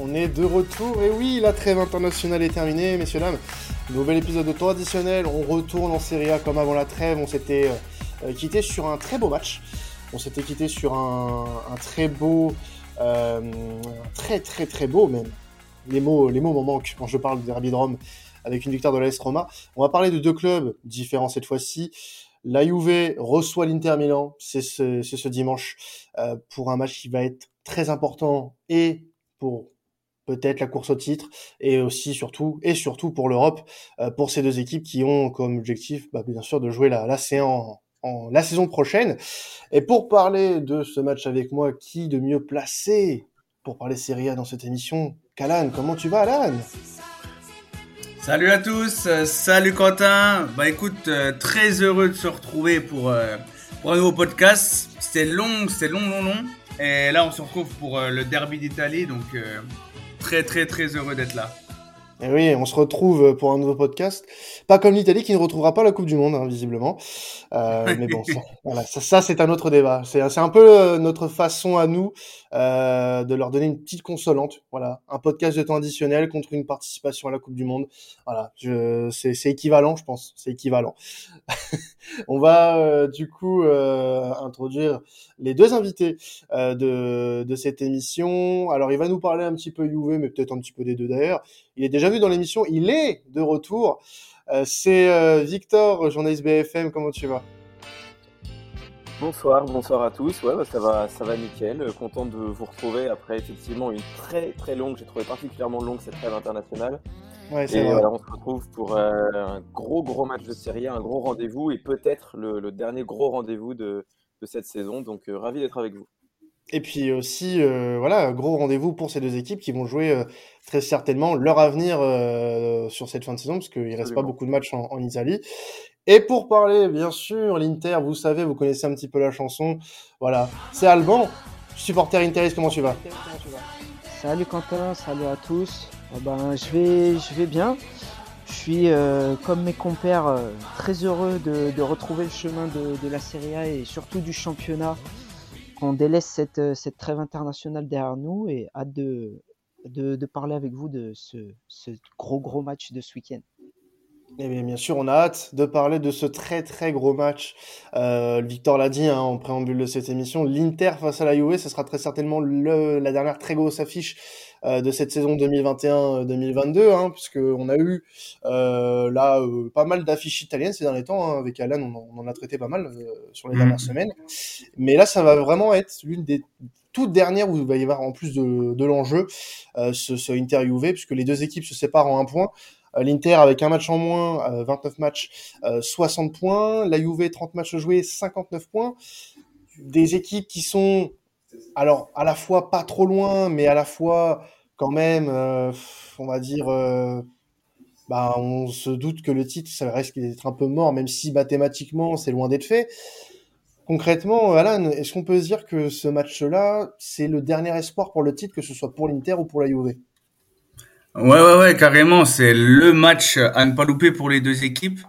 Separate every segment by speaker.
Speaker 1: on est de retour. Et oui, la trêve internationale est terminée, messieurs, dames. Nouvel épisode de temps additionnel. On retourne en Serie A comme avant la trêve. On s'était euh, quitté sur un très beau match. On s'était quitté sur un, très beau, euh, très très très beau même. Les mots, les mots m'en manquent quand je parle de Derby de Rome avec une victoire de l'AS Roma. On va parler de deux clubs différents cette fois-ci. La Juve reçoit l'Inter Milan, c'est ce, ce, dimanche, euh, pour un match qui va être très important et pour peut-être la course au titre et aussi surtout et surtout pour l'Europe euh, pour ces deux équipes qui ont comme objectif bah, bien sûr de jouer la, la, en, en, la saison prochaine et pour parler de ce match avec moi qui de mieux placé pour parler Serie A dans cette émission qu'Alan? Comment tu vas Alan?
Speaker 2: Salut à tous, euh, salut Quentin. Bah écoute, euh, très heureux de se retrouver pour, pour un nouveau podcast. C'était long, c'était long, long, long. Et là, on se retrouve pour le derby d'Italie, donc très très très heureux d'être là.
Speaker 1: Et eh oui, on se retrouve pour un nouveau podcast. Pas comme l'Italie qui ne retrouvera pas la Coupe du Monde, hein, visiblement. Euh, mais bon, ça, voilà, ça, c'est un autre débat. C'est un peu euh, notre façon à nous euh, de leur donner une petite consolante. Voilà, un podcast de temps additionnel contre une participation à la Coupe du Monde. Voilà, c'est équivalent, je pense. C'est équivalent. on va euh, du coup euh, introduire les deux invités euh, de, de cette émission. Alors, il va nous parler un petit peu UV, mais peut-être un petit peu des deux d'ailleurs. Il est déjà vu dans l'émission. Il est de retour. c'est Victor, journaliste BFM. Comment tu vas?
Speaker 3: Bonsoir, bonsoir à tous. Ouais, bah, ça va, ça va nickel. Content de vous retrouver après effectivement une très très longue, j'ai trouvé particulièrement longue cette trêve internationale. Ouais, et voilà, on se retrouve pour euh, un gros gros match de série, un gros rendez-vous et peut-être le, dernier gros rendez-vous de, de, cette saison. Donc euh, ravi d'être avec vous.
Speaker 1: Et puis aussi, euh, voilà, gros rendez-vous pour ces deux équipes qui vont jouer très certainement leur avenir sur cette fin de saison, parce qu'il ne reste pas beaucoup de matchs en, en, Italie. Et pour parler, bien sûr, l'Inter, vous savez, vous connaissez un petit peu la chanson. Voilà, c'est Alban, supporter Interis, comment tu vas?
Speaker 4: Salut Quentin, salut à tous. Eh ben, je, vais, je vais bien. Je suis, euh, comme mes compères, euh, très heureux de, retrouver le chemin de, la Serie A et surtout du championnat. Qu'on délaisse cette, euh, cette trêve internationale derrière nous et hâte de, de, parler avec vous de ce, ce, gros gros match de ce week-end.
Speaker 1: Eh bien, bien sûr, on a hâte de parler de ce très très gros match. Victor l'a dit hein, en préambule de cette émission, l'Inter face à la Juve, ce sera très certainement le, la dernière très grosse affiche euh, de cette saison 2021-2022, hein, puisque on a eu euh, là euh, pas mal d'affiches italiennes ces derniers temps. Hein, avec Alan, on, en a traité pas mal euh, sur les dernières mm. semaines. Mais là, ça va vraiment être l'une des toutes dernières où il va y avoir en plus de, de l'enjeu ce, ce Inter Juve, puisque les deux équipes se séparent en un point. L'Inter avec un match en moins, 29 matchs, 60 points. La Juve 30 matchs joués, 59 points. Des équipes qui sont alors à la fois pas trop loin, mais à la fois quand même, euh, on va dire, euh, bah, on se doute que le titre, ça risque d'être un peu mort, même si mathématiquement, c'est loin d'être fait. Concrètement, Alan, est-ce qu'on peut se dire que ce match-là, c'est le dernier espoir pour le titre, que ce soit pour l'Inter ou pour la Juve?
Speaker 2: Ouais, ouais, ouais, carrément. C'est le match à ne pas louper pour les deux équipes.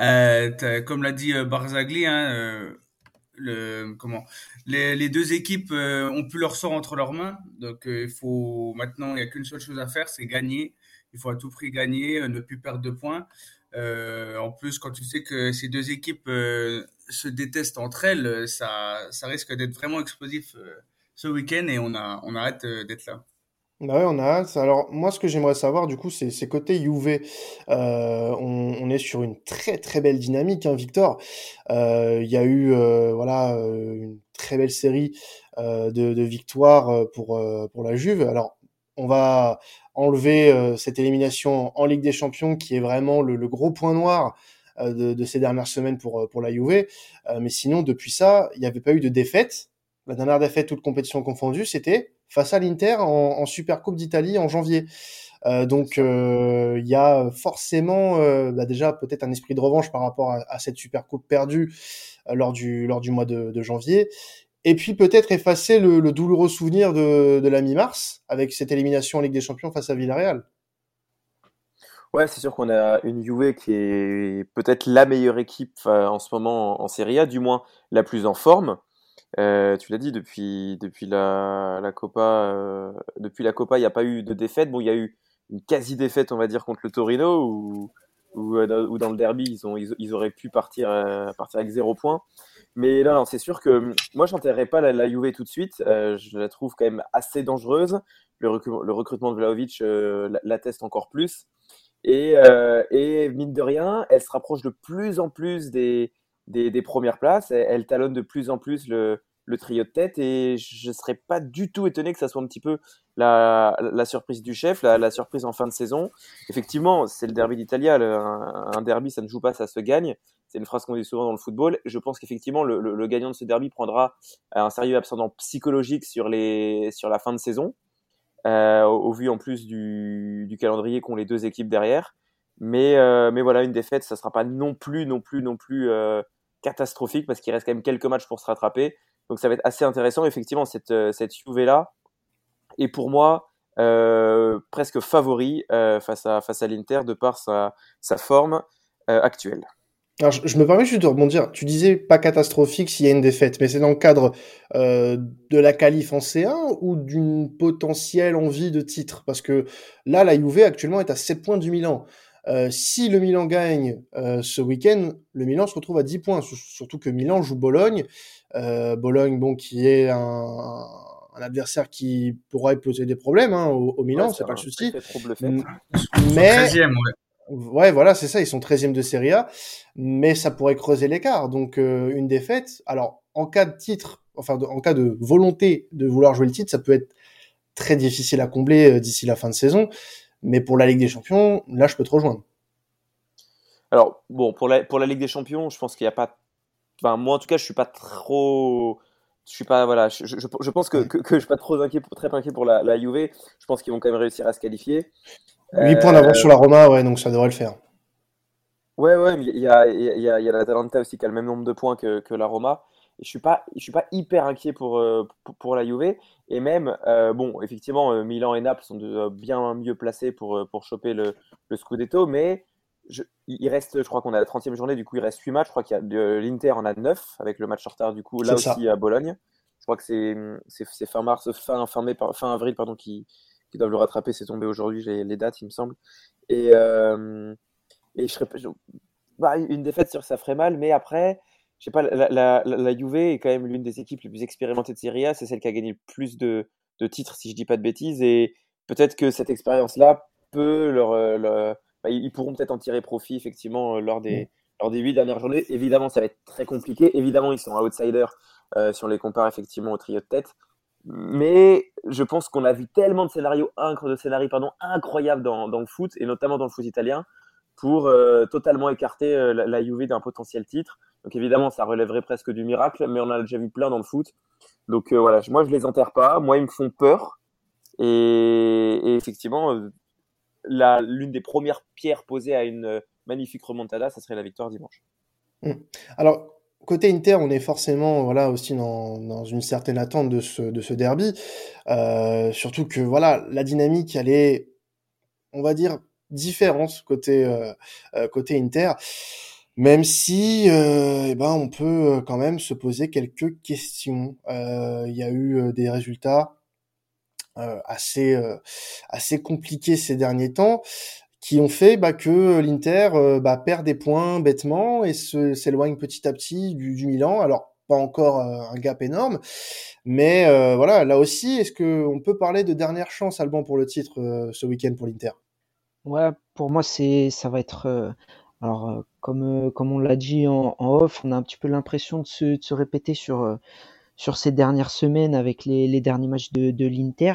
Speaker 2: Euh, comme l'a dit Barzagli, hein, le comment les, les deux équipes euh, ont plus leur sort entre leurs mains. Donc euh, il faut maintenant il n'y a qu'une seule chose à faire c'est gagner. Il faut à tout prix gagner euh, ne plus perdre de points. En plus quand tu sais que ces deux équipes se détestent entre elles ça ça risque d'être vraiment explosif ce week-end et on a on arrête d'être là
Speaker 1: bah ouais, on a hâte. Alors, moi, ce que j'aimerais savoir, du coup, c'est, c'est côté UV. Euh, on, on, est sur une très très belle dynamique, hein, Victor. Euh, il y a eu, euh, voilà, euh, une très belle série euh, de, de, victoires pour pour la Juve. Alors, on va enlever cette élimination en Ligue des Champions, qui est vraiment le, le gros point noir de, de, ces dernières semaines pour pour la Juve. mais sinon, depuis ça, il n'y avait pas eu de défaite. La dernière défaite, toute compétition confondue, c'était face à l'Inter en, en Super Coupe d'Italie en janvier. Euh, donc euh, il y a forcément euh, bah déjà peut-être un esprit de revanche par rapport à, à cette Super Coupe perdue lors du lors du mois de, de janvier. Et puis peut-être effacer le, le, douloureux souvenir de, de la mi-mars avec cette élimination en Ligue des Champions face à Villarreal.
Speaker 3: Ouais, c'est sûr qu'on a une Juve qui est peut-être la meilleure équipe en ce moment en, en Serie A, du moins la plus en forme. Euh, tu l'as dit, depuis, depuis la, Copa, euh, depuis la Copa, il n'y a pas eu de défaite. Bon, il y a eu une quasi-défaite, on va dire, contre le Torino, ou ou dans le derby, ils, ont, ils, auraient pu partir, partir avec zéro point. Mais là, c'est sûr que moi, je pas la, Juve tout de suite. je la trouve quand même assez dangereuse. Le, le recrutement de Vlaovic l'atteste encore plus. Et, et, mine de rien, elle se rapproche de plus en plus des, des, premières places. Elle, talonne de plus en plus le, trio de tête et je ne serais pas du tout étonné que ça soit un petit peu la, surprise du chef, la, surprise en fin de saison. Effectivement, c'est le derby d'Italie. Un, derby, ça ne joue pas, ça se gagne. C'est une phrase qu'on dit souvent dans le football. Je pense qu'effectivement, le, gagnant de ce derby prendra un sérieux absent psychologique sur, les, sur la fin de saison, euh, au, vu en plus du, du calendrier qu'ont les deux équipes derrière. Mais, euh, mais voilà, une défaite, ça ne sera pas non plus, non plus, non plus euh, catastrophique parce qu'il reste quand même quelques matchs pour se rattraper. Donc ça va être assez intéressant. Effectivement, cette, euh, cette Juve-là est pour moi euh, presque favori euh, face à, face à l'Inter de par sa, sa forme actuelle.
Speaker 1: Alors, je, me permets juste de rebondir. Tu disais pas catastrophique s'il y a une défaite, mais c'est dans le cadre de la qualif en C1 ou d'une potentielle envie de titre? Parce que là, la Juve actuellement est à 7 points du Milan. Euh, si le Milan gagne euh, ce week-end, le Milan se retrouve à 10 points, surtout que Milan joue Bologne. Euh, Bologne, bon, qui est un, un, adversaire qui pourrait poser des problèmes hein, au, au, Milan, c'est pas le souci.
Speaker 2: Mais 13e,
Speaker 1: ouais. ouais. voilà, c'est ça, ils sont 13e de Serie A, mais ça pourrait creuser l'écart. Donc euh, une défaite, alors en cas de titre, enfin de, en cas de volonté de vouloir jouer le titre, ça peut être très difficile à combler euh, d'ici la fin de saison. Mais pour la Ligue des Champions, là, je peux te rejoindre.
Speaker 3: Alors, bon, pour la, pour la Ligue des Champions, je pense qu'il n'y a pas. Enfin, moi, en tout cas, je suis pas trop. Je suis pas. Voilà, je, je, je pense que, que, que, je suis pas trop inquiet, très inquiet pour la, la Juve. Je pense qu'ils vont quand même réussir à se qualifier.
Speaker 1: 8 points d'avance euh, sur la Roma, ouais, donc ça devrait le faire.
Speaker 3: Ouais, ouais, mais il y a, y, a, y a la Talenta aussi qui a le même nombre de points que, que la Roma. Je suis pas, je suis pas hyper inquiet pour, euh, pour, pour la Juve. Et même, euh, bon, effectivement, euh, Milan et Naples sont de, bien mieux placés pour, pour choper le, le Scudetto, mais je, il reste, je crois qu'on a la 30e journée, du coup, il reste 8 matchs. Je crois qu'il y a l'Inter en a 9 avec le match en retard, du coup, là aussi ça. à Bologne. Je crois que c'est fin mars, fin, fin, mai, fin avril, pardon, qui, qui doivent le rattraper. C'est tombé aujourd'hui, j'ai les dates, il me semble. Et, euh, et je serais, je, bah, une défaite, ça ferait mal, mais après, je sais pas, la, Juve est quand même l'une des équipes les plus expérimentées de Serie A. C'est celle qui a gagné le plus de, titres, si je dis pas de bêtises. Et peut-être que cette expérience-là peut leur, euh, bah, ils pourront peut-être en tirer profit effectivement euh, lors des, lors des huit dernières journées. Évidemment, ça va être très compliqué. Évidemment, ils sont outsiders euh, si on les compare effectivement au trio de tête. Mais je pense qu'on a vu tellement de scénarios, de scénarios pardon, incroyables dans, le foot, et notamment dans le foot italien, pour totalement écarter la, la Juve d'un potentiel titre. Donc évidemment, ça relèverait presque du miracle, mais on a déjà vu plein dans le foot. Donc euh, voilà, moi je les enterre pas. Moi, ils me font peur. Et, effectivement, euh, l'une des premières pierres posées à une magnifique remontada, ça serait la victoire dimanche.
Speaker 1: Mmh. Alors, côté Inter, on est forcément voilà aussi dans, une certaine attente de ce, de ce derby. Euh, surtout que voilà, la dynamique, elle est, on va dire, différente côté euh, euh, côté Inter même si euh, eh ben on peut quand même se poser quelques questions il y a eu des résultats assez assez compliqués ces derniers temps qui ont fait bah, que l'Inter bah, perd des points bêtement et s'éloigne petit à petit du, du Milan alors pas encore un gap énorme, mais euh, voilà, là aussi, est-ce que on peut parler de dernière chance, Alban, pour le titre euh, ce week-end pour l'Inter?
Speaker 4: Ouais, pour moi, c'est, ça va être. Euh, alors, euh, comme, euh, comme on l'a dit en, en, off, on a un petit peu l'impression de se, de se répéter sur, sur ces dernières semaines avec les, les derniers matchs de, de l'Inter.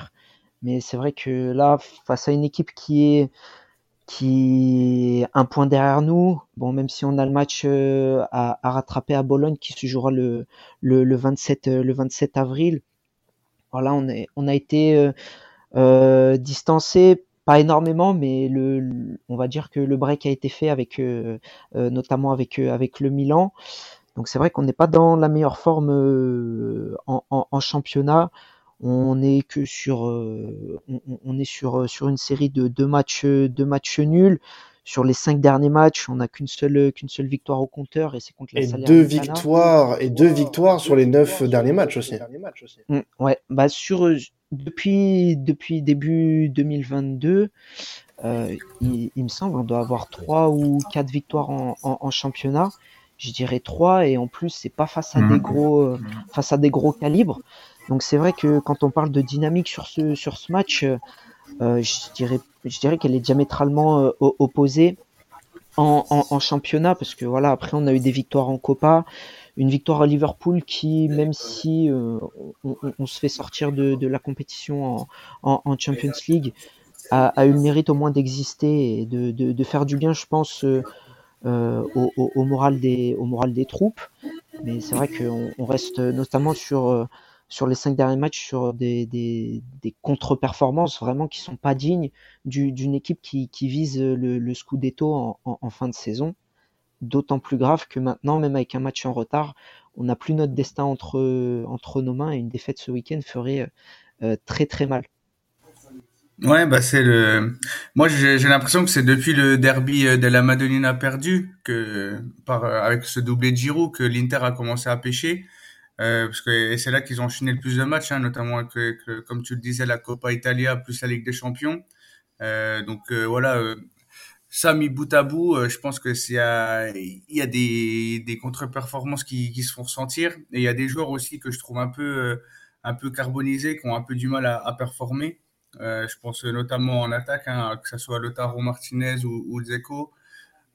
Speaker 4: Mais c'est vrai que là, face à une équipe qui est, qui est un point derrière nous, bon, même si on a le match à, à rattraper à Bologne qui se jouera le, le, le 27, le 27 avril, voilà, on, est, on a été euh, distancé pas énormément, mais le, on va dire que le break a été fait avec, euh, euh, notamment avec euh, avec le Milan. Donc c'est vrai qu'on n'est pas dans la meilleure forme euh, en, en, en, championnat. On est que sur, on, on, est sur sur une série de deux matchs deux matchs nuls sur les cinq derniers matchs, on n'a qu'une seule, qu'une seule victoire au compteur et c'est contre la
Speaker 1: et deux victoires et deux victoires sur les neuf derniers matchs aussi.
Speaker 4: Mmh, ouais, bah sur depuis depuis début 2022, euh, il, me semble on doit avoir trois ou quatre victoires en, en, championnat. Je dirais trois et en plus c'est pas face à des mmh. gros euh, face à des gros calibres. Donc c'est vrai que quand on parle de dynamique sur ce sur ce match, euh, je dirais je dirais qu'elle est diamétralement opposée en, en, en, championnat parce que voilà après on a eu des victoires en Copa, une victoire à Liverpool qui même si euh, on, on, se fait sortir de, de la compétition en, en, Champions League a, a, eu le mérite au moins d'exister et de, de, de, faire du bien je pense euh, au, au, au, moral des au moral des troupes. Mais c'est vrai qu'on on reste notamment sur sur les cinq derniers matchs sur des, des, des contre-performances vraiment qui sont pas dignes d'une équipe qui, qui, vise le, le Scudetto en, en, en, fin de saison. D'autant plus grave que maintenant, même avec un match en retard, on n'a plus notre destin entre, entre nos mains et une défaite ce week-end ferait euh, très très mal.
Speaker 2: Ouais, bah c'est le. Moi, j'ai l'impression que c'est depuis le derby de la Madonnina perdu que par avec ce doublé de Giroud que l'Inter a commencé à pêcher. Euh, parce que c'est là qu'ils ont enchaîné le plus de matchs, hein, notamment comme tu le disais, la Coppa Italia plus la Ligue des Champions. Euh, donc euh, voilà, euh, ça mis bout à bout, euh, je pense que y a, il y a des, contre-performances qui, se font ressentir, et il y a des joueurs aussi que je trouve un peu un peu carbonisés, qui ont un peu du mal à, performer. je pense notamment en attaque, hein, que ce soit Lotaro Martinez ou, Zeko.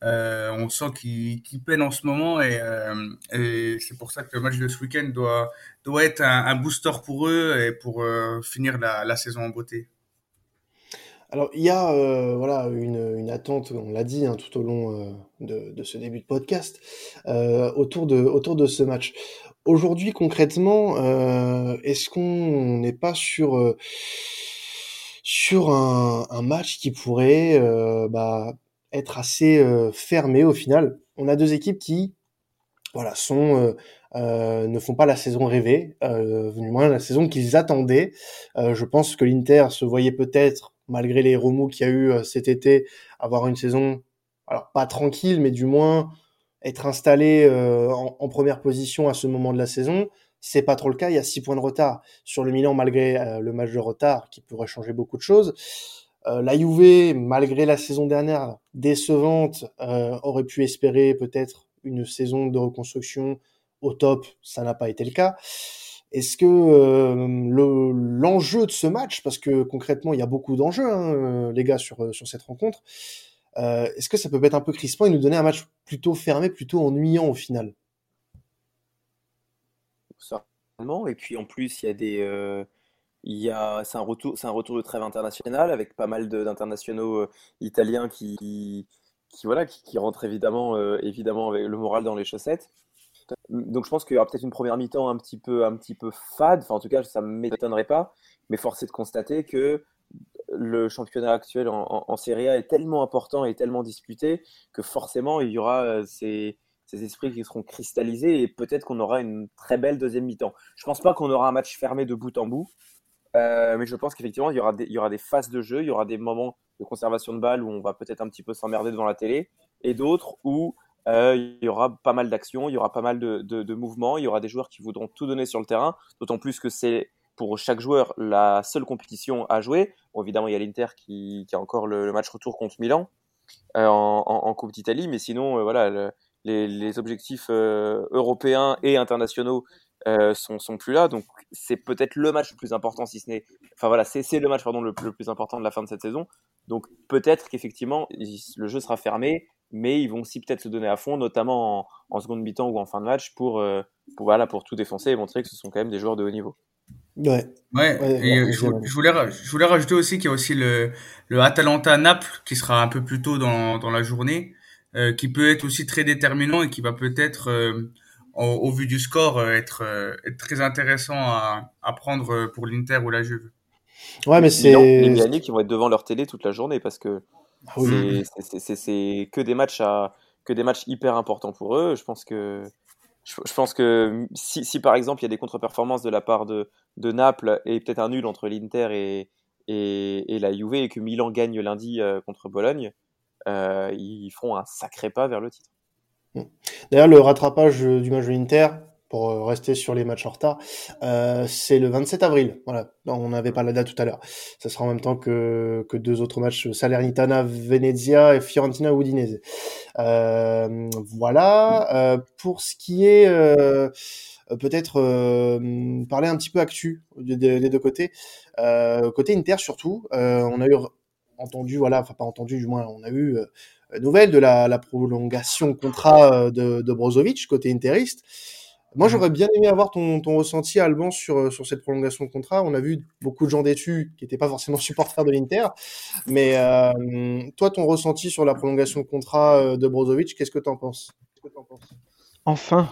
Speaker 2: Euh, on sent qu'ils qu peinent en ce moment et, euh, c'est pour ça que le match de ce week-end doit, doit être un, booster pour eux et pour euh, finir la, saison en beauté.
Speaker 1: Alors il y a euh, voilà une, une, attente, on l'a dit hein, tout au long euh, de, de, ce début de podcast, autour, de, autour de ce match. Aujourd'hui concrètement, est-ce qu'on n'est pas sur sur un, match qui pourrait bah, être assez euh, fermé au final? On a deux équipes qui, voilà, sont euh, euh, ne font pas la saison rêvée, euh, du moins la saison qu'ils attendaient. Euh, je pense que l'Inter se voyait peut-être, malgré les remous qu'il y a eu cet été, avoir une saison, alors pas tranquille, mais du moins être installé en, en, première position à ce moment de la saison. C'est pas trop le cas. Il y a six points de retard sur le Milan malgré le match de retard qui pourrait changer beaucoup de choses. Euh, la Juve, malgré la saison dernière décevante, euh, aurait pu espérer peut-être une saison de reconstruction au top. Ça n'a pas été le cas. Est-ce que euh, l'enjeu de ce match, parce que concrètement il y a beaucoup d'enjeux, hein, les gars, sur, sur cette rencontre, est-ce que ça peut être un peu crispant et nous donner un match plutôt fermé, plutôt ennuyant au final?
Speaker 3: Certainement. Et puis en plus, il y a des c'est un retour, c'est un retour de trêve international avec pas mal d'internationaux euh, italiens qui, qui, voilà, qui, rentrent évidemment, euh, évidemment avec le moral dans les chaussettes. Donc je pense qu'il y aura peut-être une première mi-temps un petit peu, un petit peu fade. Enfin, en tout cas, ça ne m'étonnerait pas. Mais force est de constater que le championnat actuel en, en, Serie A est tellement important et tellement disputé que forcément il y aura euh, ces, ces esprits qui seront cristallisés et peut-être qu'on aura une très belle deuxième mi-temps. Je pense pas qu'on aura un match fermé de bout en bout. Euh, mais je pense qu'effectivement, il y, aura il y aura des phases de jeu, il y aura des moments de conservation de balles où on va peut-être un petit peu s'emmerder devant la télé, et d'autres où euh, il y aura pas mal d'actions, il y aura pas mal de, mouvements, il y aura des joueurs qui voudront tout donner sur le terrain, d'autant plus que c'est pour chaque joueur la seule compétition à jouer. Évidemment, il y a l'Inter qui, a encore le, match retour contre Milan euh, en, Coupe d'Italie, mais sinon, euh, voilà, le, les, objectifs européens et internationaux euh, sont, sont plus là. Donc c'est peut-être le match le plus important, si ce n'est, enfin voilà, c'est le match pardon le, le, plus important de la fin de cette saison. Donc peut-être qu'effectivement le jeu sera fermé, mais ils vont aussi peut-être se donner à fond, notamment en, en seconde mi-temps ou en fin de match, pour, euh, pour voilà pour tout défoncer et montrer que ce sont quand même des joueurs de haut niveau.
Speaker 1: Ouais.
Speaker 2: Ouais. ouais et ouais, je, je, voulais je voulais rajouter aussi qu'il y a aussi le le Atalanta Naples qui sera un peu plus tôt dans dans la journée, euh, qui peut être aussi très déterminant et qui va peut-être euh, au, au, vu du score, euh, être, euh, être très intéressant à, à prendre pour l'Inter ou la Juve.
Speaker 1: Ouais, mais c'est.
Speaker 3: Les Milanais qui vont être devant leur télé toute la journée parce que ah oui. c'est que des matchs à que des matchs hyper importants pour eux. Je pense que je, je pense que si, si, par exemple il y a des contre-performances de la part de, de Naples et peut-être un nul entre l'Inter et, et, et, la Juve et que Milan gagne lundi euh, contre Bologne, ils feront un sacré pas vers le titre.
Speaker 1: Mmh. D'ailleurs, le rattrapage du match de l'Inter, pour euh, rester sur les matchs en retard, euh, c'est le 27 avril. Voilà, on n'avait pas la date tout à l'heure. Ça sera en même temps que, que deux autres matchs, Salernitana, Venezia et Fiorentina, Udinese. Euh, voilà. Euh, pour ce qui est euh, peut-être euh, parler un petit peu actu des deux côtés. côté Inter surtout, on a eu entendu, voilà, enfin pas entendu, du moins on a eu nouvelle de la, la prolongation contrat de, de Brozovic côté interiste. Moi, j'aurais bien aimé avoir ton, ton ressenti, Alban, sur, euh, sur cette prolongation de contrat. On a vu beaucoup de gens déçus qui n'étaient pas forcément supporters de l'Inter. Mais euh, toi, ton ressenti sur la prolongation de contrat euh, de Brozovic, qu'est-ce que tu en penses?
Speaker 4: Enfin,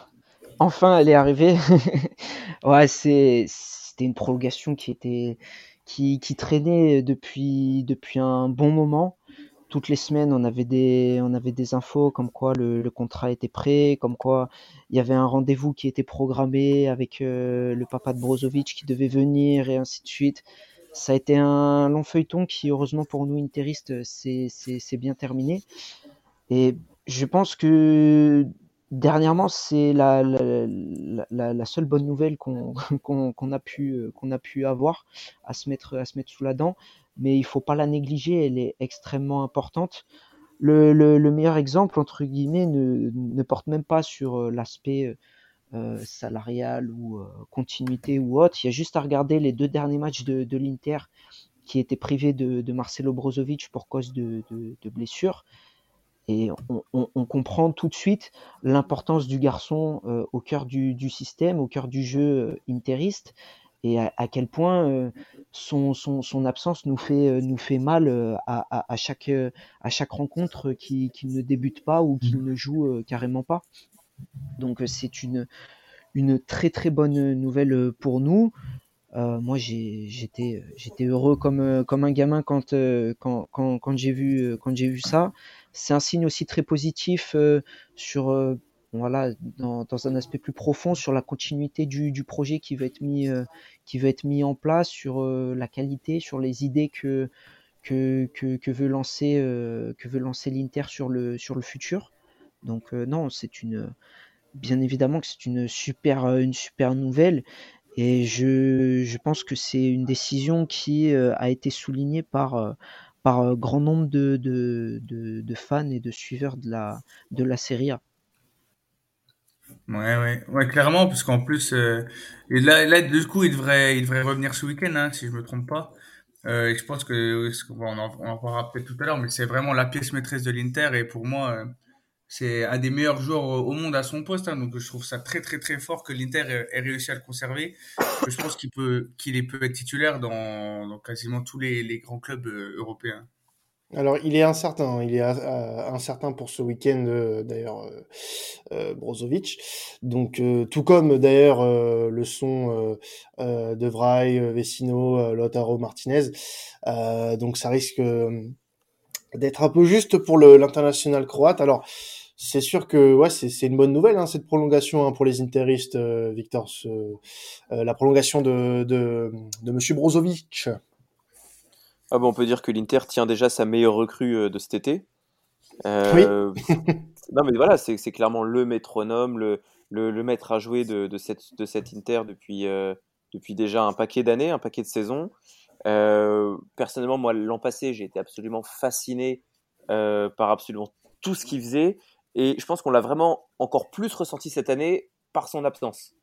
Speaker 4: enfin, elle est arrivée. ouais, c'est, c'était une prolongation qui était, qui, traînait depuis, depuis un bon moment toutes les semaines, on avait des, on avait des infos comme quoi le, contrat était prêt, comme quoi il y avait un rendez-vous qui était programmé avec euh, le papa de Brozovic qui devait venir et ainsi de suite. Ça a été un long feuilleton qui, heureusement pour nous interistes, c'est bien terminé. Et je pense que dernièrement, c'est la, seule bonne nouvelle qu'on qu'on a, pu, avoir à se, mettre, sous la dent mais il faut pas la négliger, elle est extrêmement importante. Le, le, meilleur exemple, entre guillemets, ne, ne porte même pas sur euh, l'aspect euh, euh, salarial ou continuité ou autre. Il y a juste à regarder les deux derniers matchs de, l'Inter qui étaient privés de, Marcelo Brozovic pour cause de, de blessures. Et on, comprend tout de suite l'importance du garçon au cœur du, système, au cœur du jeu interiste et à, quel point euh, son, absence nous fait, euh, mal euh, à, chaque, rencontre qu'il ne débute pas ou qu'il ne joue carrément pas. Donc c'est une, très très bonne nouvelle pour nous. Euh, moi, j'étais heureux comme un gamin quand j'ai vu ça. C'est un signe aussi très positif sur voilà, dans, dans, un aspect plus profond sur la continuité du, du projet qui va être mis, euh, qui va être mis en place, sur euh, la qualité, sur les idées que, que, que, que veut lancer, euh, que veut lancer l'Inter sur le, sur le futur. Donc non, c'est une, bien évidemment que c'est une super, une super nouvelle. Et je, je pense que c'est une décision qui a été soulignée par, par grand nombre de, de, de, fans et de suiveurs de la, de la Serie A.
Speaker 2: Ouais, ouais, ouais, clairement, parce qu'en plus, euh, et là, là, du coup, il devrait, il devrait revenir ce week-end, hein, si je me trompe pas. Euh, et je pense que, on en, on en parlera peut-être tout à l'heure, mais c'est vraiment la pièce maîtresse de l'Inter, et pour moi, euh, c'est un des meilleurs joueurs au monde à son poste, hein, donc je trouve ça très, très, très fort que l'Inter ait, réussi à le conserver. Je pense qu'il peut, qu'il peut être titulaire dans, dans quasiment tous les, les grands clubs euh, européens.
Speaker 1: Alors, il est incertain. Il est euh, incertain pour ce week-end, euh, d'ailleurs, euh, euh, Brozovic. Donc, tout comme d'ailleurs le son de Vrij, Vecino, Lotaro Martinez. donc, ça risque d'être un peu juste pour l'international croate. Alors, c'est sûr que ouais, c'est une bonne nouvelle hein, cette prolongation hein, pour les interistes, Victor. la prolongation de, de, de Monsieur Brozovic.
Speaker 3: Ah bon, on peut dire que l'Inter tient déjà sa meilleure recrue euh, de cet été. Euh, oui. non, mais voilà, c'est clairement le métronome, le, le, maître à jouer de, de, cette, de cette Inter depuis, euh, depuis déjà un paquet d'années, un paquet de saisons. personnellement, moi, l'an passé, j'ai été absolument fasciné par absolument tout ce qu'il faisait. Et je pense qu'on l'a vraiment encore plus ressenti cette année par son absence.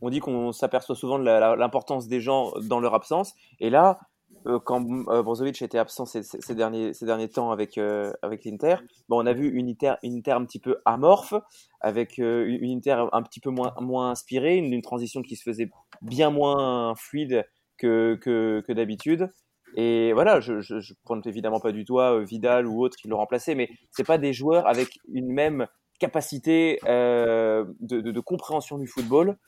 Speaker 3: On dit qu'on s'aperçoit souvent de l'importance des gens dans leur absence. Et là, euh, quand euh, Brozovic était absent ces, derniers, ces derniers temps avec, euh, avec l'Inter, bon, on a vu une Inter, une Inter un petit peu amorphe, avec une Inter un petit peu moins, moins inspirée, une, transition qui se faisait bien moins fluide que, que d'habitude. Et voilà, je, je pointe évidemment pas du doigt Vidal ou autres qui l'ont remplacé, mais c'est pas des joueurs avec une même capacité de, de, compréhension du football.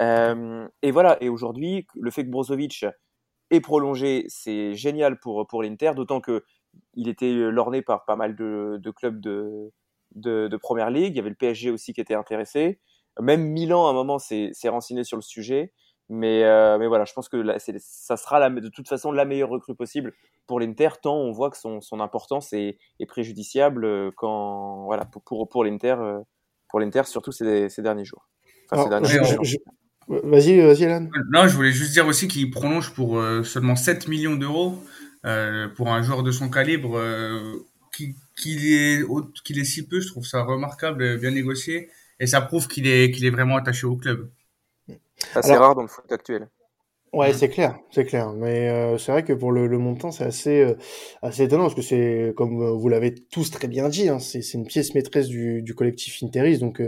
Speaker 3: et voilà, et aujourd'hui, le fait que Brozovic et prolongé, c'est génial pour, pour l'Inter, d'autant que il était lorné par pas mal de, clubs de, de, de, première ligue. Il y avait le PSG aussi qui était intéressé. Même Milan, à un moment, s'est renseigné sur le sujet. Mais, euh, mais voilà, je pense que ça sera la, de toute façon la meilleure recrue possible pour l'Inter, tant on voit que son, son importance est, est, préjudiciable euh, quand, voilà, pour, pour, pour l'Inter, euh, pour l'Inter, surtout ces, ces, derniers jours.
Speaker 1: Enfin, Vas-y, vas-y, Alan.
Speaker 2: Non, je voulais juste dire aussi qu'il prolonge pour seulement 7 millions d'euros pour un joueur de son calibre. qu'il est, qu'il est si peu, je trouve ça remarquable, bien négocié. Et ça prouve qu'il est, qu'il est vraiment attaché au club.
Speaker 3: Assez rare dans le foot actuel.
Speaker 1: Ouais, c'est clair, c'est clair. Mais euh, c'est vrai que pour le, le montant, c'est assez, euh, assez étonnant parce que c'est, comme euh, vous l'avez tous très bien dit, hein, c'est, c'est une pièce maîtresse du, du collectif Interis. Donc,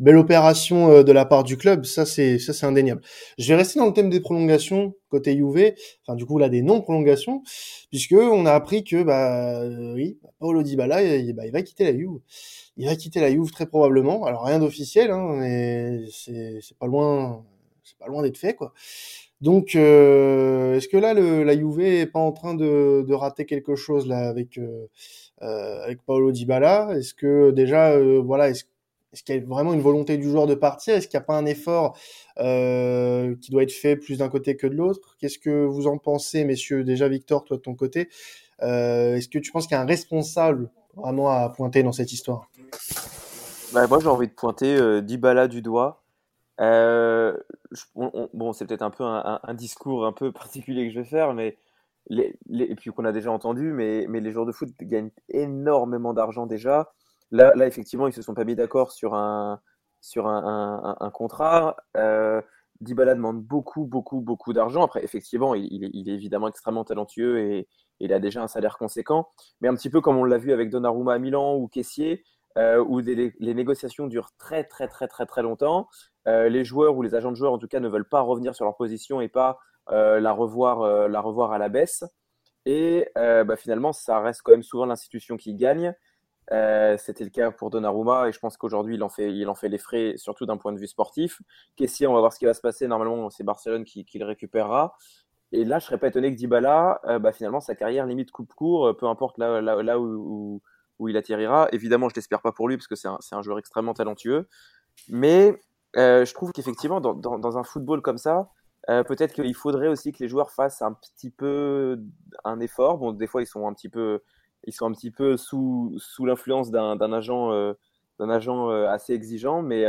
Speaker 1: belle opération de la part du club, ça c'est, ça c'est indéniable. Je vais rester dans le thème des prolongations côté Juve, enfin du coup là des non-prolongations, puisque on a appris que bah oui, Paolo Dybala, il, bah, il va quitter la Juve. Il va quitter la Juve très probablement. Alors rien d'officiel, hein, mais c'est, c'est pas loin c'est pas loin d'être fait. Donc, euh, est-ce que là, le, la Juve est pas en train de, rater quelque chose là avec euh, euh Paolo Dybala? Est-ce que déjà, voilà, est-ce qu'il y a vraiment une volonté du joueur de partir? Est-ce qu'il n'y a pas un effort qui doit être fait plus d'un côté que de l'autre? Qu'est-ce que vous en pensez, messieurs? Déjà, Victor, toi de ton côté, est-ce que tu penses qu'il y a un responsable vraiment à pointer dans cette histoire?
Speaker 3: Bah, Moi, j'ai envie de pointer Dybala du doigt. Euh, bon, c'est peut-être un peu un, discours un peu particulier que je vais faire, mais les, et puis qu'on a déjà entendu, mais, mais les joueurs de foot gagnent énormément d'argent déjà. Là, là, effectivement, ils se sont pas mis d'accord sur un, sur un, contrat. Euh, Dybala demande beaucoup, beaucoup, beaucoup d'argent. Après, effectivement, il, il, est, évidemment extrêmement talentueux et, il a déjà un salaire conséquent. Mais un petit peu comme on l'a vu avec Donnarumma à Milan ou Caissier, euh, où les, négociations durent très, très, très, très, très longtemps. Euh, les joueurs ou les agents de joueurs, en tout cas, ne veulent pas revenir sur leur position et pas euh, la, revoir, euh, la revoir à la baisse. Et bah, finalement, ça reste quand même souvent l'institution qui gagne. C'était le cas pour Donnarumma et je pense qu'aujourd'hui, il, en fait, il en fait les frais, surtout d'un point de vue sportif. Caissier, on va voir ce qui va se passer. Normalement, c'est Barcelone qui, le récupérera. Et là, je serais pas étonné que Dybala, bah, finalement, sa carrière limite coupe court, peu importe là, où, il atterrira. Évidemment, je l'espère pas pour lui parce que c'est un, un, joueur extrêmement talentueux. Mais euh, je trouve qu'effectivement, dans, dans, un football comme ça, euh, peut-être qu'il faudrait aussi que les joueurs fassent un petit peu un effort. Bon, des fois, ils sont un petit peu, ils sont un petit peu sous, sous l'influence d'un agent, euh, d'un agent assez exigeant, mais,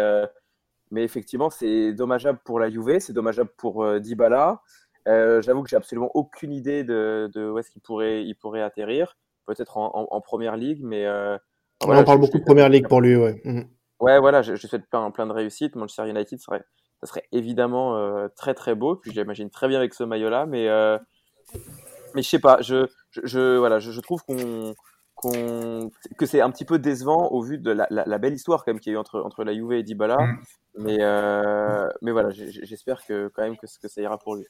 Speaker 3: mais effectivement, c'est dommageable pour la Juve, c'est dommageable pour Dybala. J'avoue que j'ai absolument aucune idée de, de où est-ce qu'il pourrait, il pourrait atterrir. Peut-être en, en, première ligue, mais.
Speaker 1: on parle beaucoup de première ligue pour lui, ouais. Mhm.
Speaker 3: Ouais, voilà, je, je souhaite plein, plein de réussite. Manchester United serait, ça serait évidemment euh, très très beau. Puis j'imagine très bien avec ce maillot-là, mais euh, mais je sais pas. Je, je, voilà, je, trouve qu'on que c'est un petit peu décevant au vu de la, la, belle histoire quand même qu'il y a eu entre entre la Juve et Dybala. Mm. Mais euh, mais voilà, j'espère que quand même que, que ça ira pour lui.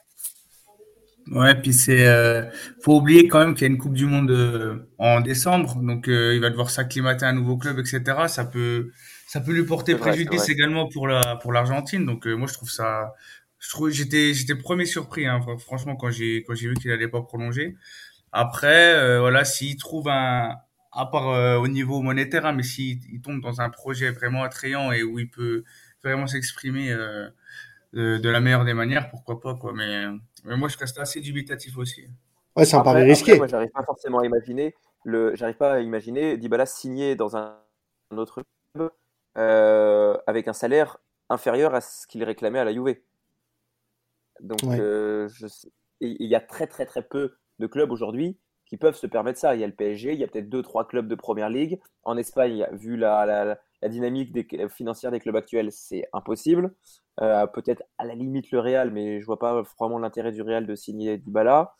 Speaker 2: Ouais, puis c'est euh, faut oublier quand même qu'il y a une Coupe du Monde en décembre, donc il va devoir s'acclimater à un nouveau club, etc. Ça peut ça peut lui porter préjudice également pour la pour l'Argentine. Donc euh, moi je trouve ça, je trouve j'étais j'étais premier surpris hein, franchement quand j'ai quand j'ai vu qu'il allait pas prolonger. Après euh, voilà s'il trouve un à part euh, au niveau monétaire, hein, mais s'il il tombe dans un projet vraiment attrayant et où il peut vraiment s'exprimer de, de, la meilleure des manières, pourquoi pas quoi. Mais, mais moi je reste assez dubitatif aussi.
Speaker 1: Ouais, c'est un pari risqué.
Speaker 3: moi j'arrive pas forcément à imaginer le, j'arrive pas à imaginer Dybala signer dans un, un autre euh, avec un salaire inférieur à ce qu'il réclamait à la Juve. Donc, euh, il y a très très très peu de clubs aujourd'hui qui peuvent se permettre ça. Il y a le PSG, il y a peut-être deux trois clubs de première ligue. En Espagne, vu la, la, dynamique des, financière des clubs actuels, c'est impossible. Euh, peut-être à la limite le Real, mais je vois pas vraiment l'intérêt du Real de signer Dybala.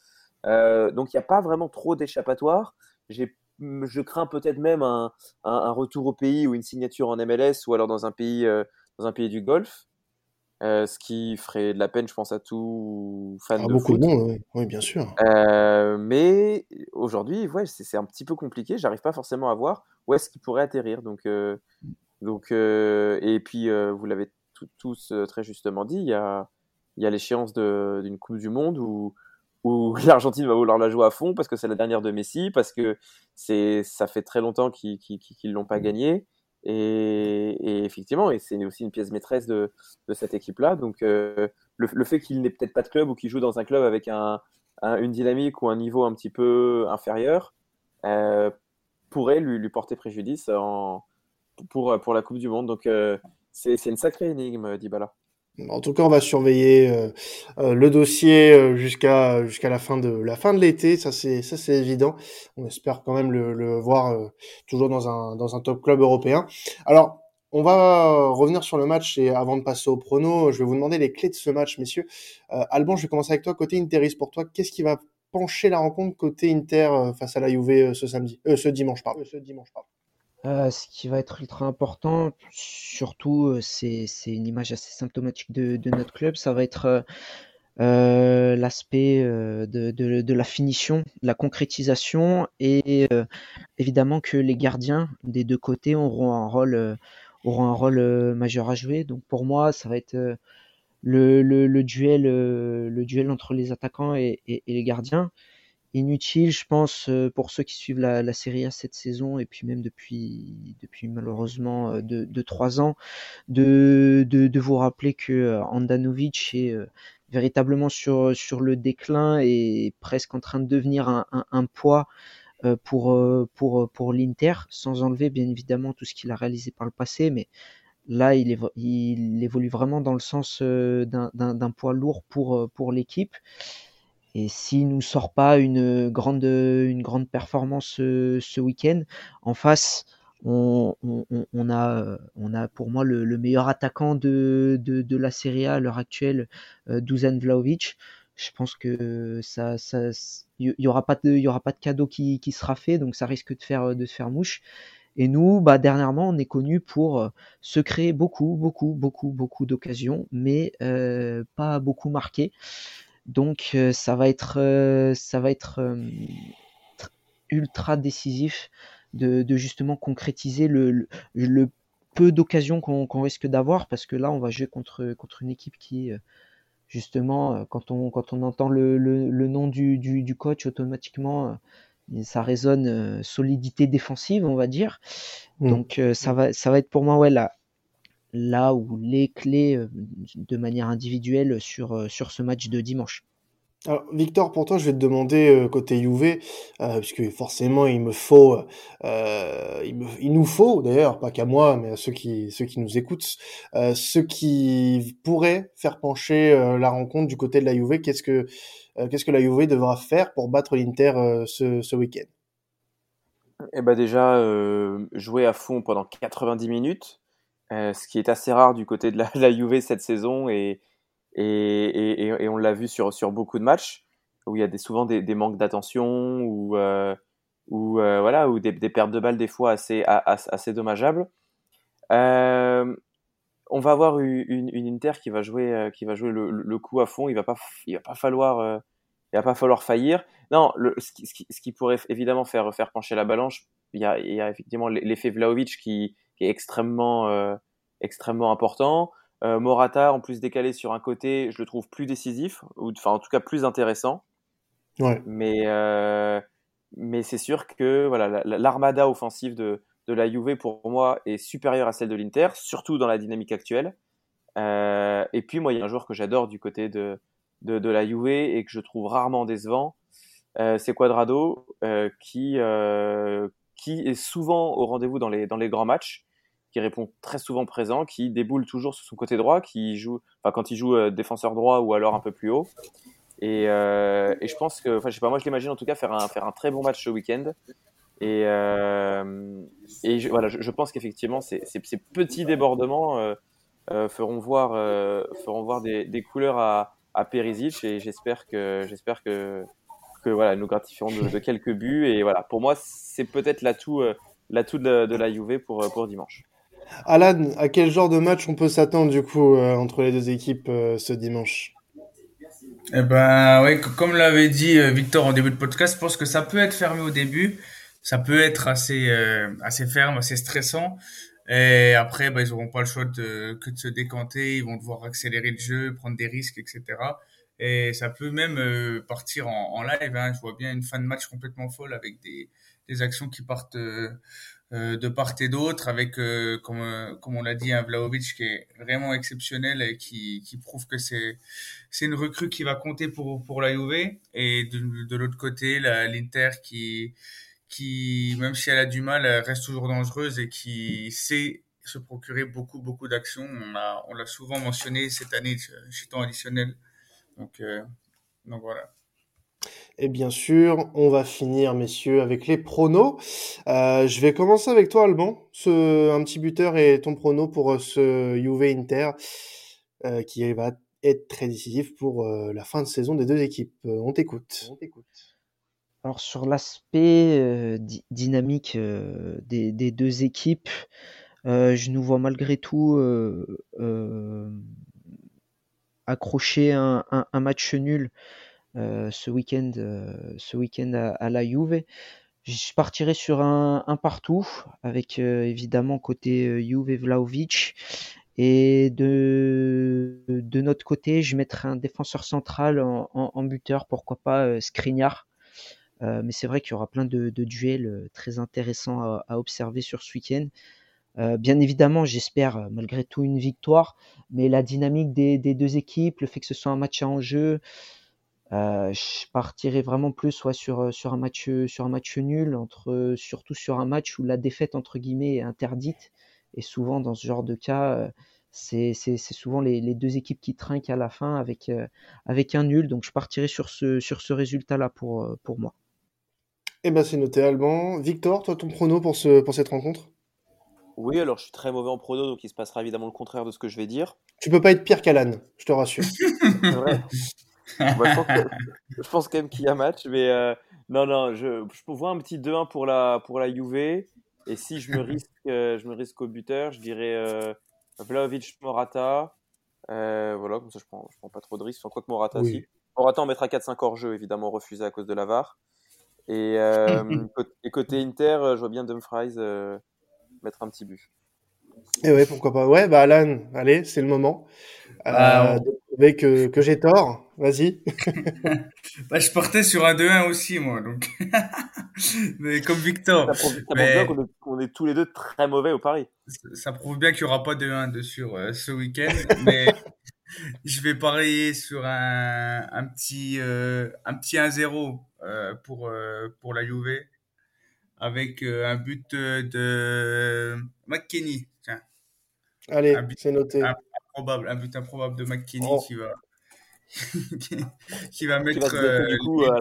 Speaker 3: Donc il n'y a pas vraiment trop d'échappatoire. J'ai je crains peut-être même un, un, retour au pays ou une signature en MLS ou alors dans un pays, euh, dans un pays du Golfe. Euh, ce qui ferait de la peine, je pense, à tout fan ah, de
Speaker 1: beaucoup
Speaker 3: foot.
Speaker 1: de monde, oui, bien sûr.
Speaker 3: Euh, mais aujourd'hui, ouais, c'est un petit peu compliqué. J'arrive pas forcément à voir où est-ce qu'il pourrait atterrir. Donc, donc et puis, vous l'avez tous très justement dit, il y a, il y a l'échéance d'une Coupe du Monde où où l'Argentine va vouloir la jouer à fond parce que c'est la dernière de Messi, parce que c'est ça fait très longtemps qu'ils ne l'ont pas gagné. Et, effectivement, et c'est aussi une pièce maîtresse de, cette équipe-là. Donc, euh, le, fait qu'il n'ait peut-être pas de club ou qu'il joue dans un club avec un, une dynamique ou un niveau un petit peu inférieur euh, pourrait lui, porter préjudice pour la Coupe du Monde. Donc euh, c'est une sacrée énigme, Dybala.
Speaker 1: En tout cas, on va surveiller euh, euh, le dossier euh, jusqu'à jusqu'à la fin de la fin de l'été. Ça c'est ça c'est évident. On espère quand même le, voir toujours dans un dans un top club européen. Alors, on va revenir sur le match et avant de passer au prono, je vais vous demander les clés de ce match, messieurs. Alban, je vais commencer avec toi côté Interis. Pour toi, qu'est-ce qui va pencher la rencontre côté Inter face à la Juve ce samedi, ce dimanche, pardon. Ce dimanche, pardon.
Speaker 4: Euh, ce qui va être ultra important, surtout, euh, c'est une image assez symptomatique de, notre club, ça va être euh, l'aspect de, la finition, de la concrétisation et évidemment que les gardiens des deux côtés auront un rôle, majeur à jouer. Donc pour moi, ça va être le, duel, entre les attaquants et les gardiens inutile, je pense, euh, pour ceux qui suivent la, la Série A cette saison et puis même depuis, depuis malheureusement euh, deux, deux trois ans, de, de, de, vous rappeler que euh, Andanovic est véritablement sur, sur le déclin et presque en train de devenir un, un, un poids pour, pour, pour l'Inter, sans enlever bien évidemment tout ce qu'il a réalisé par le passé, mais là il, il évolue vraiment dans le sens d'un poids lourd pour, pour l'équipe. Et s'il nous sort pas une grande, une grande performance ce, ce week-end, en face, on, a, on a pour moi le, le meilleur attaquant de, de, la Serie A à l'heure actuelle, euh, Dusan Vlaovic. Je pense que ça, ça, y aura pas de, y aura pas de cadeau qui, qui sera fait, donc ça risque de faire, de se faire mouche. Et nous, bah, dernièrement, on est connu pour euh, se créer beaucoup, beaucoup, beaucoup, beaucoup d'occasions, mais euh, pas beaucoup marquer. Donc euh, ça va être, euh, ça va être euh, ultra décisif de, justement concrétiser le, le, peu d'occasions qu'on risque d'avoir parce que là on va jouer contre, contre une équipe qui justement quand on, quand on entend le, le, nom du, du, du, coach automatiquement ça résonne solidité défensive on va dire mmh. donc ça va ça va être pour moi ouais là là où les clés de manière individuelle sur, sur ce match de dimanche.
Speaker 1: Alors, Victor, pour toi, je vais te demander côté UV, euh, puisque forcément, il me faut, euh, il, me, il, nous faut d'ailleurs, pas qu'à moi, mais à ceux qui, ceux qui nous écoutent, euh, ceux qui pourraient faire pencher la rencontre du côté de la UV. Qu'est-ce que, qu'est-ce que la UV devra faire pour battre l'Inter ce, ce week-end?
Speaker 3: Eh ben déjà, jouer à fond pendant 90 minutes, ce qui est assez rare du côté de la, la Juve cette saison et et, et, on l'a vu sur, sur beaucoup de matchs où il y a des, souvent des, des manques d'attention ou, euh, ou, euh, voilà, ou des, des, pertes de balles des fois assez, assez dommageables. Euh, on va avoir une, une, Inter qui va jouer, euh, qui va jouer le, coup à fond. Il va pas, va pas falloir, euh, il va pas falloir faillir. Non, ce, qui, ce, qui, pourrait évidemment faire, faire pencher la balance, il y a, il y a effectivement l'effet Vlaovic qui, qui est extrêmement, euh, extrêmement important. Euh, Morata, en plus décalé sur un côté, je le trouve plus décisif, ou enfin en tout cas plus intéressant.
Speaker 1: Ouais.
Speaker 3: Mais, euh, mais c'est sûr que voilà, l'armada offensive de, de la Juve, pour moi, est supérieure à celle de l'Inter, surtout dans la dynamique actuelle. Euh, et puis, moi, il y a un joueur que j'adore du côté de, de, de, la Juve et que je trouve rarement décevant. C'est Quadrado, qui, qui est souvent au rendez-vous dans les, dans les grands matchs qui répond très souvent présent, qui déboule toujours sur son côté droit, qui joue, enfin quand il joue euh, défenseur droit ou alors un peu plus haut. Et, euh, et je pense que, enfin je sais pas, moi je l'imagine en tout cas faire un, faire un très bon match ce week-end. Et, euh, je, voilà, je, pense qu'effectivement ces, petits débordements feront voir, feront voir des, couleurs à, à Perisic et j'espère que, que, que voilà, nous gratifierons de, de, quelques buts. Et voilà, pour moi c'est peut-être l'atout, l'atout de, de la Juve pour, pour dimanche.
Speaker 1: Alan, à quel genre de match on peut s'attendre du coup euh, entre les deux équipes euh, ce dimanche?
Speaker 2: Eh ben oui, comme l'avait dit euh, Victor en début de podcast, je pense que ça peut être fermé au début, ça peut être assez assez ferme, assez stressant. Et après, ben, ils n'auront pas le choix de, que de se décanter, ils vont devoir accélérer le jeu, prendre des risques, etc. et ça peut même euh, partir en, en live. Hein. Je vois bien une fin de match complètement folle avec des, des actions qui partent euh, euh de part et d'autre, avec, comme, comme on l'a dit, un Vlaovic qui est vraiment exceptionnel et qui, qui prouve que c'est c'est une recrue qui va compter pour, pour la. Et de, de l'autre côté, l'Inter qui, qui, même si elle a du mal, reste toujours dangereuse et qui sait se procurer beaucoup, beaucoup d'actions. On l'a on l'a souvent mentionné cette année, chez temps additionnel. Donc, euh, donc voilà.
Speaker 1: Et bien sûr, on va finir, messieurs, avec les pronos. Euh, je vais commencer avec toi, Alban. Un petit buteur et ton prono pour euh, ce Juve Inter, euh, qui va être très décisif pour la fin de saison des deux équipes. On t'écoute.
Speaker 4: Alors sur l'aspect dynamique des, deux équipes, je nous vois malgré tout accrocher un, match nul ce week-end euh, ce week-end à, la Juve. Je partirai sur un, partout avec euh, évidemment côté Juve Vlaovic et de, notre côté, je mettrai un défenseur central en, buteur, pourquoi pas Skriniar. Euh, mais c'est vrai qu'il y aura plein de, duels très intéressants à, observer sur ce week-end. Euh, bien évidemment, j'espère euh, malgré tout une victoire, mais la dynamique des, deux équipes, le fait que ce soit un match à enjeu, euh, je partirais vraiment plus soit sur, sur, un match, sur un match nul, entre, surtout sur un match où la défaite entre guillemets est interdite. Et souvent, dans ce genre de cas, c'est souvent les, deux équipes qui trinquent à la fin avec, avec un nul. Donc je partirai sur ce, sur ce résultat-là pour, pour moi.
Speaker 1: Eh ben c'est noté, Alban. Victor, toi, ton prono pour, ce, pour cette rencontre?
Speaker 3: Oui, alors je suis très mauvais en prono, donc il se passera évidemment le contraire de ce que je vais dire.
Speaker 1: Tu peux pas être pire qu'Alan, je te rassure.
Speaker 3: vrai. je, pense quand même qu'il y a match, mais euh, non, non, je, je vois un petit 2-1 pour la, pour la Juve. Et si je me risque, euh, je me risque au buteur, je dirais euh, Vlaovic Morata. voilà, comme ça je prends, je prends pas trop de risques. Sans quoi que Morata, si. Morata en mettra 4-5 hors jeu, évidemment refusé à cause de la VAR. Et, et côté Inter, je vois bien Dumfries mettre un petit but.
Speaker 1: Et ouais, pourquoi pas. Ouais, bah Alan, allez, c'est le moment. Euh, que, que j'ai tort. Vas-y.
Speaker 2: bah, je portais sur un 2-1 aussi, moi. Donc... mais comme Victor.
Speaker 3: Ça prouve, bien qu'on est, tous les deux très mauvais au pari.
Speaker 2: Ça, prouve bien qu'il n'y aura pas de 1 sur euh, ce week-end. mais je vais parier sur un, un petit, euh, un petit 1-0 euh, pour, euh, pour la Juve avec euh, un but de McKenny. Tiens.
Speaker 1: Allez, c'est noté.
Speaker 2: Improbable, un but improbable de McKenny oh. qui va qui va mettre euh, coup, à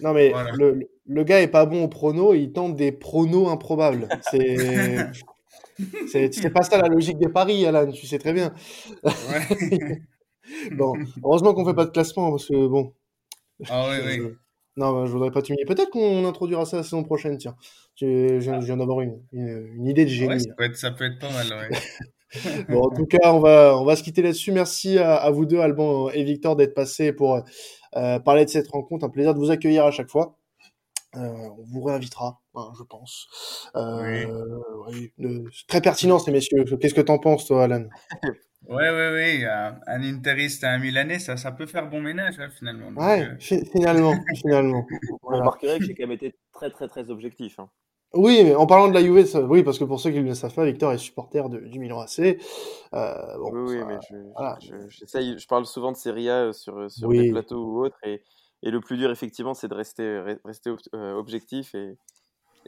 Speaker 1: Non mais le, le, gars est pas bon au prono, il tente des pronos improbables. C'est c'est pas ça la logique des paris, Alan, tu sais très bien. Ouais. bon, heureusement qu'on fait pas de classement parce que bon.
Speaker 2: Ah oui, oui.
Speaker 1: Non, bah, je voudrais pas t'humilier. Peut-être qu'on introduira ça la saison prochaine, tiens. Je, viens d'avoir une, une, idée de génie.
Speaker 2: ça, peut être, ça, peut être, pas mal, ouais.
Speaker 1: bon, en tout cas, on va, on va se quitter là-dessus. Merci à, à, vous deux, Alban et Victor, d'être passés pour euh, parler de cette rencontre. Un plaisir de vous accueillir à chaque fois. Euh, on vous réinvitera, hein, je pense. Euh, oui. Oui, très pertinent, ces messieurs. Qu'est-ce que t'en penses, toi, Alan?
Speaker 2: Ouais, ouais, ouais. Un interiste à un Milanais, ça, ça peut faire bon ménage, hein, finalement.
Speaker 1: ouais, euh, finalement, finalement.
Speaker 3: On remarquerait que j'ai quand même été très, très, très objectif. Hein.
Speaker 1: Oui, mais en parlant de la Juve, ça, oui, parce que pour ceux qui ne le savent pas, Victor est supporter de, du Milan AC. Euh,
Speaker 3: bon, oui, oui, mais je, voilà. je, je, parle souvent de Serie A sur, sur des plateaux ou autres, et, et le plus dur, effectivement, c'est de rester, rester euh, objectif et,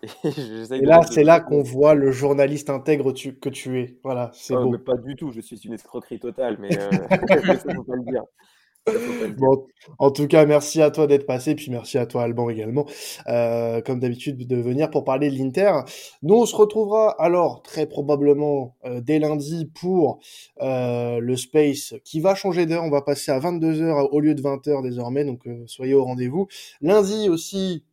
Speaker 1: Et, là, c'est là qu'on voit le journaliste intègre que tu es. Voilà, c'est oh, beau.
Speaker 3: pas du tout, je suis une escroquerie totale, mais euh, pas le dire.
Speaker 1: Bon, en tout cas, merci à toi d'être passé, puis merci à toi Alban également, euh, comme d'habitude de venir pour parler de l'Inter. Nous, on se retrouvera alors très probablement euh, dès lundi pour euh, le Space qui va changer d'heure. On va passer à 22h au lieu de 20h désormais, donc euh, soyez au rendez-vous. Lundi aussi,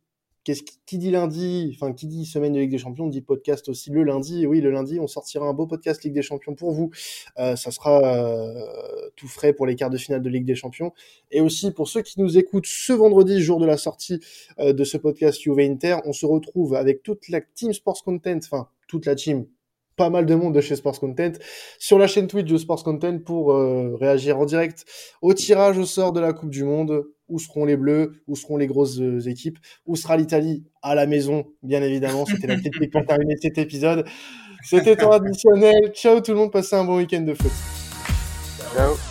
Speaker 1: Qui, dit lundi, enfin qui dit semaine de Ligue des Champions, dit podcast aussi le lundi. Oui, le lundi, on sortira un beau podcast Ligue des Champions pour vous. Euh, ça sera euh, tout frais pour les quarts de finale de Ligue des Champions. Et aussi pour ceux qui nous écoutent ce vendredi, jour de la sortie euh, de ce podcast Juve Inter, on se retrouve avec toute la team Sports Content, enfin toute la team, pas mal de monde de chez Sports Content sur la chaîne Twitch de Sports Content pour réagir en direct au tirage au sort de la Coupe du Monde. Où seront les Bleus Où seront les grosses euh, équipes Où sera l'Italie À la maison, bien évidemment. C'était la critique pour terminer cet épisode. C'était traditionnel. Ciao tout le monde, passez un bon week-end de foot.
Speaker 3: Ciao.